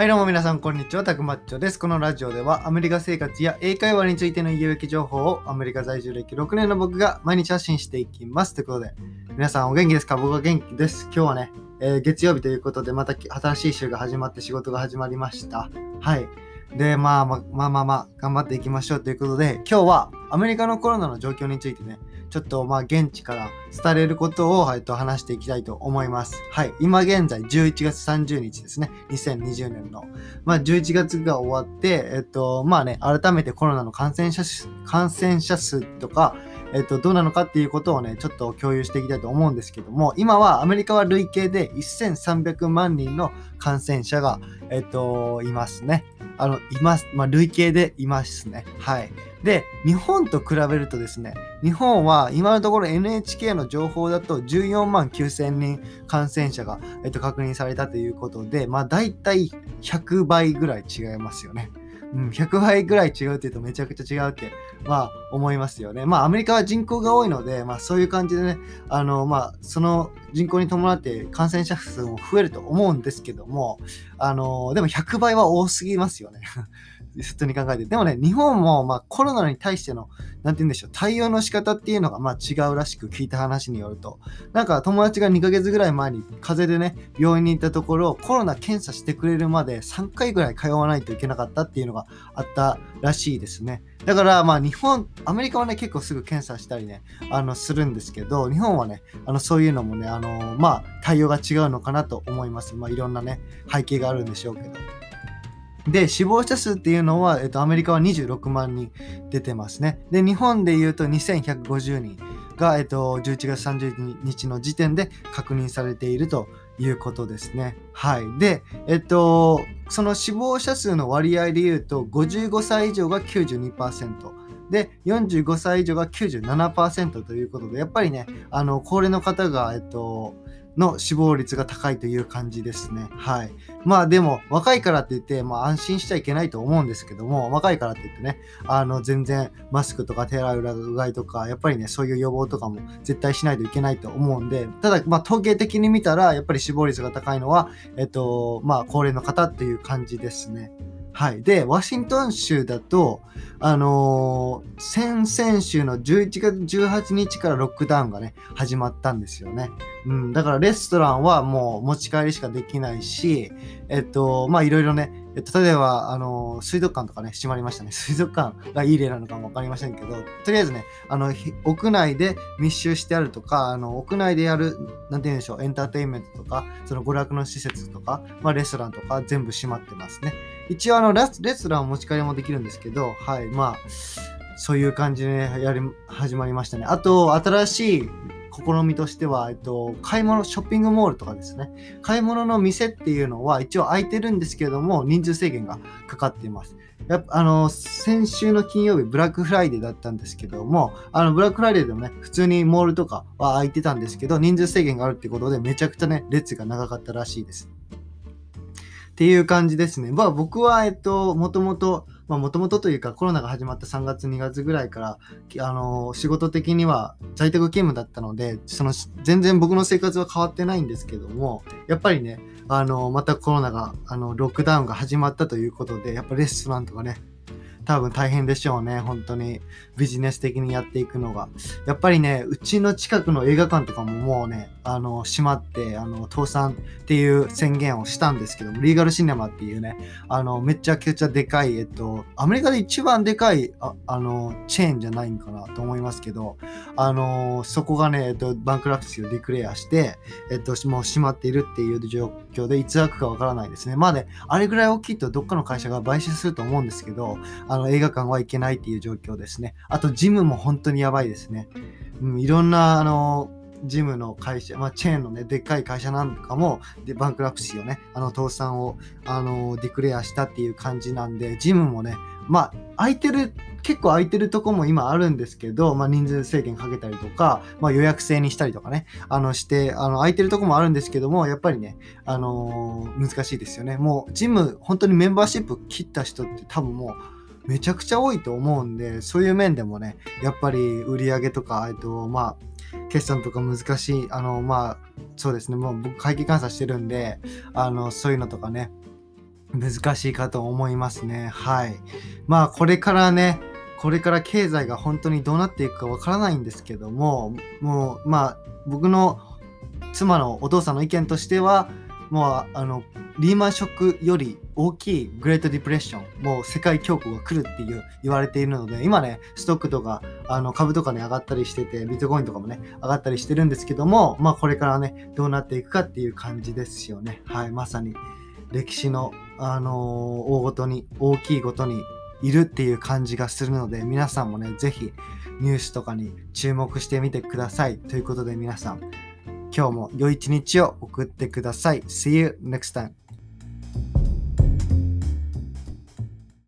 はい、どうも皆さん、こんにちは。たくまっちょです。このラジオでは、アメリカ生活や英会話についての有益情報を、アメリカ在住歴6年の僕が毎日発信していきます。ということで、皆さんお元気ですか？僕は元気です。今日はね、えー月曜日ということで、また新しい週が始まって仕事が始まりました。はい。で、まあまあまあまあまあ、頑張っていきましょうということで、今日はアメリカのコロナの状況についてね、ちょっとまあ現地から伝えれることを、っと、話していきたいと思います。はい。今現在11月30日ですね。2020年の。まあ11月が終わって、えっと、まあね、改めてコロナの感染者数、感染者数とか、えっと、どうなのかっていうことをね、ちょっと共有していきたいと思うんですけども、今はアメリカは累計で1300万人の感染者が、えっと、いますね。あの、います。まあ、累計でいますね。はい。で、日本と比べるとですね、日本は今のところ NHK の情報だと14万9000人感染者が、えっと、確認されたということで、まあ大体100倍ぐらい違いますよね。うん、100倍ぐらい違うって言うとめちゃくちゃ違うって、まあ思いますよね。まあアメリカは人口が多いので、まあそういう感じでね、あの、まあその人口に伴って感染者数も増えると思うんですけども、あの、でも100倍は多すぎますよね。普通に考えて。でもね、日本もまあコロナに対しての、なんて言うんでしょう、対応の仕方っていうのがまあ違うらしく聞いた話によると、なんか友達が2ヶ月ぐらい前に風邪でね、病院に行ったところ、コロナ検査してくれるまで3回ぐらい通わないといけなかったっていうのがあったらしいですね。だからまあ日本、アメリカはね、結構すぐ検査したりね、あの、するんですけど、日本はね、あの、そういうのもね、あの、まあ、対応が違うのかなと思います。まあ、いろんなね、背景があるんでしょうけど。で、死亡者数っていうのは、えっと、アメリカは26万人出てますね。で、日本でいうと2150人が、えっと、11月30日の時点で確認されているということですね。はい。で、えっと、その死亡者数の割合でいうと、55歳以上が92%。で、45歳以上が97%ということで、やっぱりね、あの、高齢の方が、えっと、の死亡率が高いという感じですね。はい。まあでも、若いからって言って、まあ安心しちゃいけないと思うんですけども、若いからって言ってね、あの、全然マスクとか手洗いうがいとか、やっぱりね、そういう予防とかも絶対しないといけないと思うんで、ただ、まあ統計的に見たら、やっぱり死亡率が高いのは、えっと、まあ高齢の方っていう感じですね。はい。で、ワシントン州だと、あのー先々週の11月18日からロックダウンがね、始まったんですよね。うん。だからレストランはもう持ち帰りしかできないし、えっと、まあいろいろね、えっと、例えば、あのー水族館とかね、閉まりましたね。水族館がいい例なのかもわかりませんけど、とりあえずね、あの、屋内で密集してあるとか、あの、屋内でやる、なんて言うんでしょう、エンターテインメントとか、その娯楽の施設とか、まあレストランとか全部閉まってますね。一応あのレスレストラン持ち帰りもできるんですけど、はい、まあ、そういう感じで、やり始まりましたね。あと、新しい試みとしては、えっと、買い物、ショッピングモールとかですね。買い物の店っていうのは一応空いてるんですけども、人数制限がかかっています。やっぱあの、先週の金曜日、ブラックフライデーだったんですけども、あの、ブラックフライデーでもね、普通にモールとかは空いてたんですけど、人数制限があるってことで、めちゃくちゃね、列が長かったらしいです。っていう感じですね。まあ僕は、えっと、もともと、まあもともとというかコロナが始まった3月2月ぐらいから、あの、仕事的には在宅勤務だったので、その、全然僕の生活は変わってないんですけども、やっぱりね、あの、またコロナが、あの、ロックダウンが始まったということで、やっぱレストランとかね、多分大変でしょうね。本当にビジネス的にやっていくのが。やっぱりね、うちの近くの映画館とかももうね、あの、閉まって、あの、倒産っていう宣言をしたんですけども、リーガルシネマっていうね、あの、めちゃくちゃでかい、えっと、アメリカで一番でかい、ああの、チェーンじゃないんかなと思いますけど、あの、そこがね、えっと、バンクラプシーをディクレアして、えっと、もう閉まっているっていう状況で、いつ開くかわからないですね。まあね、あれぐらい大きいとどっかの会社が買収すると思うんですけど、あの、映画館は行けないっていう状況ですね。あと、ジムも本当にやばいですね。うん、いろんな、あの、ジムの会社、まあ、チェーンのね、でっかい会社なんかも、で、バンクラプシーをね、あの、倒産を、あの、ディクレアしたっていう感じなんで、ジムもね、まあ、空いてる、結構空いてるとこも今あるんですけど、まあ、人数制限かけたりとか、まあ、予約制にしたりとかね、あの、して、あの、空いてるとこもあるんですけども、やっぱりね、あのー難しいですよね。もう、ジム、本当にメンバーシップ切った人って多分もう、めちゃくちゃ多いと思うんで、そういう面でもね、やっぱり売り上げとか、えっと、まあ、決算とか難しい、あの、まあ、そうですね、もう僕会計監査してるんで、あの、そういうのとかね、難しいかと思いますね。はい。まあこれからね、これから経済が本当にどうなっていくかわからないんですけども、もうまあ僕の妻のお父さんの意見としては、もうあのリーマンショックより大きいグレートディプレッション、もう世界恐慌が来るっていう言われているので、今ね、ストックとかあの株とかね、上がったりしてて、ビットコインとかもね、上がったりしてるんですけども、まあこれからね、どうなっていくかっていう感じですよね。はい、まさに歴史の、あのー、大ごとに、大きいごとにいるっていう感じがするので、皆さんもね、ぜひニュースとかに注目してみてください。ということで皆さん、今日も良い一日を送ってください。See you next time.